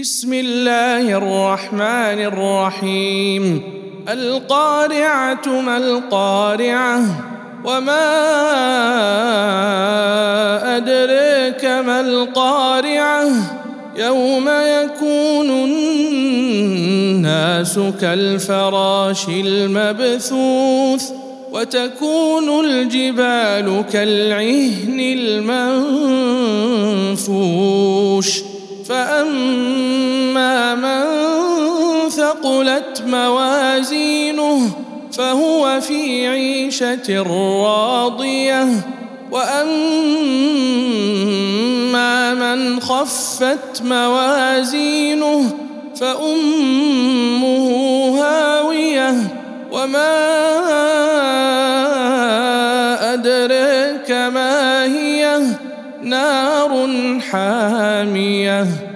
بسم الله الرحمن الرحيم. القارعة ما القارعة وما ادريك ما القارعة يوم يكون الناس كالفراش المبثوث وتكون الجبال كالعهن المنفوش. فأما من ثقلت موازينه فهو في عيشة راضية. وأما من خفت موازينه فأمه هاوية. وما ادريك ما هي. نار حامية.